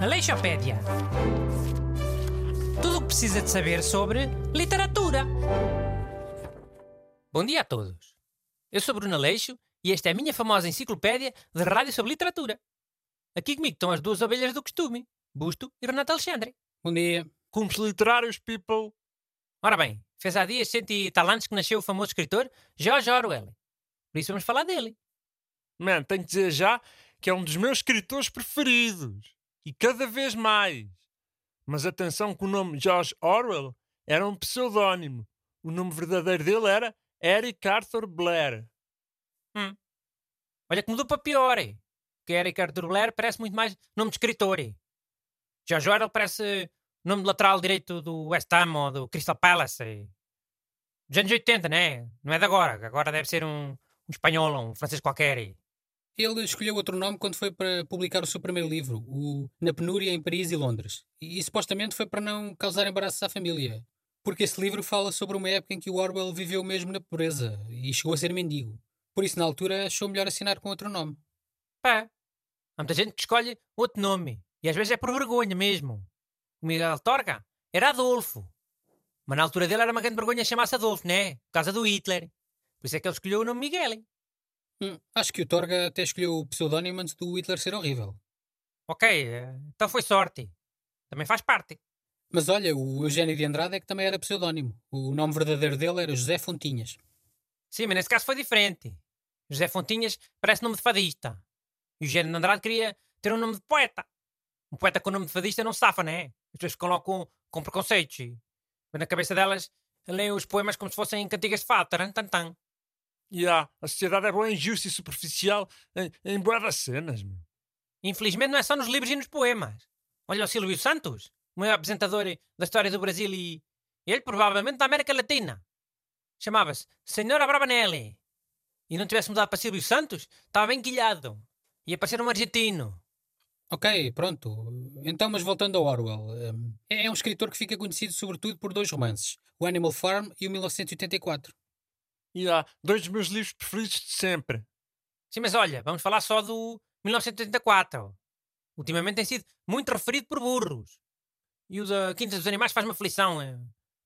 Aleixopédia. Tudo o que precisa de saber sobre literatura. Bom dia a todos. Eu sou Bruno Aleixo e esta é a minha famosa enciclopédia de rádio sobre literatura. Aqui comigo estão as duas ovelhas do costume, Busto e Renato Alexandre. Bom dia. Cumes literários, people. Ora bem, fez há dias cento e tal anos que nasceu o famoso escritor George Orwell. Por isso vamos falar dele. Man, tenho que dizer já que é um dos meus escritores preferidos. E cada vez mais. Mas atenção que o nome George Orwell era um pseudónimo. O nome verdadeiro dele era Eric Arthur Blair. Hum. Olha que mudou para pior. eh? Que Eric Arthur Blair parece muito mais nome de escritor. eh? George Orwell parece nome de lateral direito do West Ham ou do Crystal Palace. eh? Dos anos 80, né? Não é de agora. Agora deve ser um, um espanhol ou um francês qualquer. Ele escolheu outro nome quando foi para publicar o seu primeiro livro, o Na Penúria em Paris e Londres. E, supostamente foi para não causar embaraços à família. Porque esse livro fala sobre uma época em que o Orwell viveu mesmo na pobreza e chegou a ser mendigo. Por isso, na altura, achou melhor assinar com outro nome. Pá. Há muita gente que escolhe outro nome. E às vezes é por vergonha mesmo. O Miguel Torga era Adolfo. Mas na altura dele era uma grande vergonha chamar-se Adolfo, né? Por causa do Hitler. Por isso é que ele escolheu o nome Miguel. Hum, acho que o Torga até escolheu o pseudónimo antes do Hitler ser horrível. Ok, eh, então foi sorte. Também faz parte. Mas olha, o Eugênio de Andrade é que também era pseudónimo. O nome verdadeiro dele era José Fontinhas. Sim, mas nesse caso foi diferente. José Fontinhas parece nome de fadista. E o Eugênio de Andrade queria ter um nome de poeta. Um poeta com nome de fadista não safa, né? As pessoas ficam lá com, com preconceitos. E, na cabeça delas, leem os poemas como se fossem cantigas de fado. Taran, tan, tan. E há, a sociedade é boa injusta e superficial em, em boas das cenas. Meu. Infelizmente não é só nos livros e nos poemas. Olha o Silvio Santos, o maior apresentador da história do Brasil e ele provavelmente da América Latina. Chamava-se Senhor Abravanelli. E não tivesse mudado para Silvio Santos, estava bem quilhado. Ia parecer um argentino. Ok, pronto. Então, mas voltando ao Orwell. hum, É é um escritor que fica conhecido sobretudo por dois romances. O Animal Farm e o 1984. E há dois dos meus livros preferidos de sempre. Sim, mas olha, vamos falar só do 1984. Ultimamente tem sido muito referido por burros. E o da Quinta dos Animais faz-me aflição. é.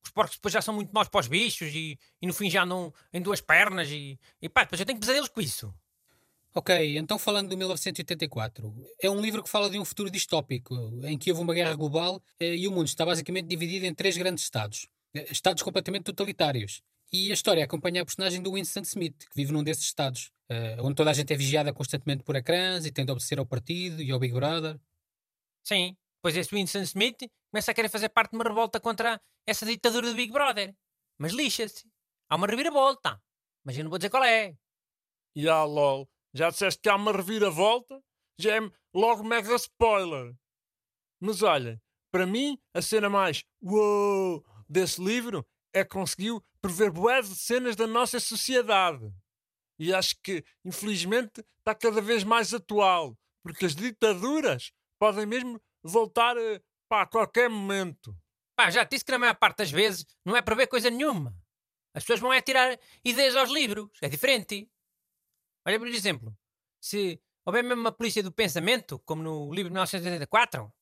Os porcos depois já são muito maus para os bichos e, e no fim já andam em duas pernas e, e pá, depois eu tenho pesadelos com isso. Ok, então falando do 1984. É um livro que fala de um futuro distópico, em que houve uma guerra global eh, e o mundo está basicamente dividido em três grandes estados. Eh, Estados completamente totalitários. E a história acompanha a personagem do Winston Smith, que vive num desses estados, eh, onde toda a gente é vigiada constantemente por ecrãs e tem de obedecer ao partido e ao Big Brother. Sim, depois esse Winston Smith começa a querer fazer parte de uma revolta contra essa ditadura do Big Brother. Mas lixa-se. Há uma reviravolta. Mas eu não vou dizer qual é. E lol, já disseste que há uma reviravolta? Já é logo mega spoiler. Mas olha, para mim, a cena mais uou desse livro é conseguiu prever boas cenas da nossa sociedade. E acho que, infelizmente, está cada vez mais atual, porque as ditaduras podem mesmo voltar eh, pá, a qualquer momento. Pá, já disse que na maior parte das vezes não é para ver coisa nenhuma. As pessoas vão é tirar ideias aos livros. É diferente. Olha, por exemplo, se houver mesmo uma polícia do pensamento, como no livro de 1984,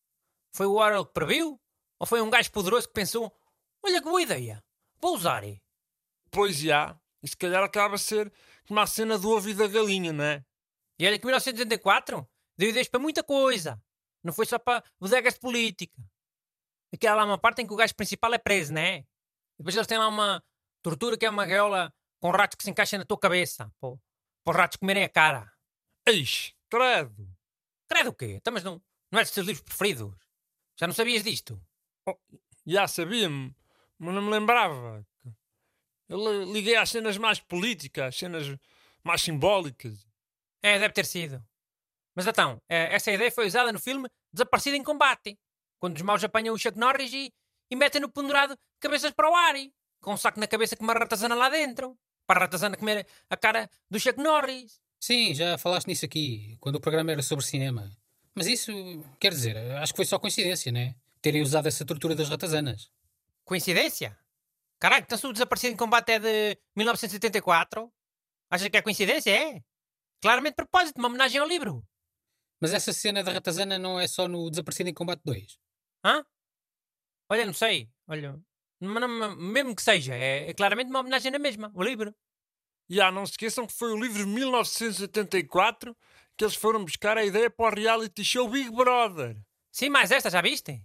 foi o Orwell que previu? Ou foi um gajo poderoso que pensou: olha que boa ideia, vou usar. eh?" Pois já, e se calhar acaba a ser como a cena do ovo e da galinha, não é? E olha que 1984 deu ideias para muita coisa. Não foi só para bodegas de política. Aqui há lá uma parte em que o gajo principal é preso, né? E depois eles têm lá uma tortura que é uma gaiola com ratos que se encaixam na tua cabeça. Pô, para os ratos comerem a cara. Eixe, credo! Credo o quê? Então, mas não, não é dos teus livros preferidos? Já não sabias disto? Já sabia-me, mas não me lembrava. Eu li- liguei às cenas mais políticas, às cenas mais simbólicas. É, deve ter sido. Mas então, eh, essa ideia foi usada no filme Desaparecido em Combate. Quando os maus apanham o Chuck Norris e, e metem-no pendurado de cabeças para o ar. e- Com um saco na cabeça com uma ratazana lá dentro. Para a ratazana comer a cara do Chuck Norris. Sim, já falaste nisso aqui, quando o programa era sobre cinema. Mas isso, quer dizer, acho que foi só coincidência, né? Terem usado essa tortura das ratazanas. Coincidência? Caralho, então se o Desaparecido em Combate é de 1974? Achas que é coincidência? É? Claramente propósito, uma homenagem ao livro. Mas essa cena da ratazana não é só no Desaparecido em Combate 2. Hã? Olha, não sei. Olha, mas não- mesmo que seja, é, é claramente uma homenagem na mesma, o livro. E ah, não se esqueçam que foi o livro de 1984 que eles foram buscar a ideia para o reality show Big Brother. Sim, mas esta já viste?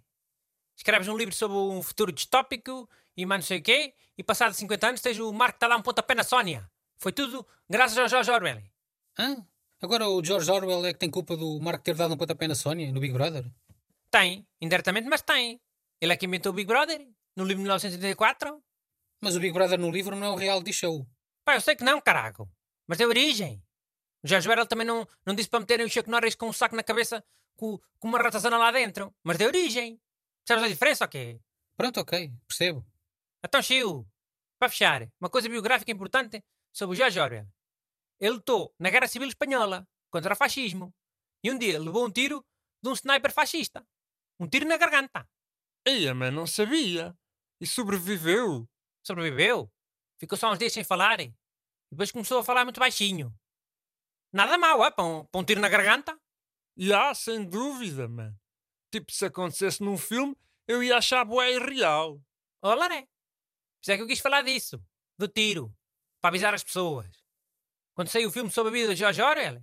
Escreves um livro sobre um futuro distópico e mais não sei o quê, e passado 50 anos tens o Marco que está a dar um pontapé na Sónia. Foi tudo graças ao George Orwell. Hã? Agora o George Orwell é que tem culpa do Marco ter dado um pontapé na Sónia, no Big Brother? Tem, indiretamente, mas tem. Ele é que inventou o Big Brother, no livro de 1984. Mas o Big Brother no livro não é um reality show. Pá, eu sei que não, carago. Mas é origem. O George Orwell também não, não disse para meterem o Chuck Norris com um saco na cabeça com, com uma ratazana lá dentro. Mas de origem. Sabes a diferença ou quê? Pronto, ok, percebo. Então, Chiu, para fechar, uma coisa biográfica importante sobre o George Orwell. Ele lutou na Guerra Civil Espanhola contra o fascismo e um dia levou um tiro de um sniper fascista. Um tiro na garganta. Eia, mas não sabia. E sobreviveu. Sobreviveu. Ficou só uns dias sem falar e depois começou a falar muito baixinho. Nada mal, é? Para um, para um tiro na garganta. Ah, sem dúvida, mano. Tipo, se acontecesse num filme, eu ia achar bué irreal. Olá, né? Por isso é que eu quis falar disso. Do tiro. Para avisar as pessoas. Quando saiu o filme sobre a vida de George Orwell,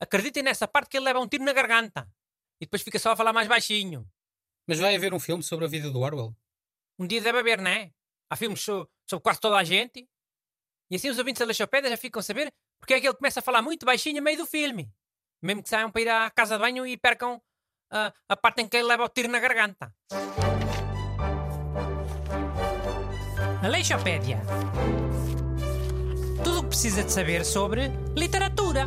acreditem nessa parte que ele leva um tiro na garganta. E depois fica só a falar mais baixinho. Mas vai haver um filme sobre a vida do Orwell? Um dia deve haver, não é? Há filmes so- sobre quase toda a gente. E assim os ouvintes da Leixopédia já ficam a saber porque é que ele começa a falar muito baixinho a meio do filme. Mesmo que saiam para ir à casa de banho e percam a, a parte em que ele leva o tiro na garganta. Aleixopédia. Tudo o que precisa de saber sobre literatura.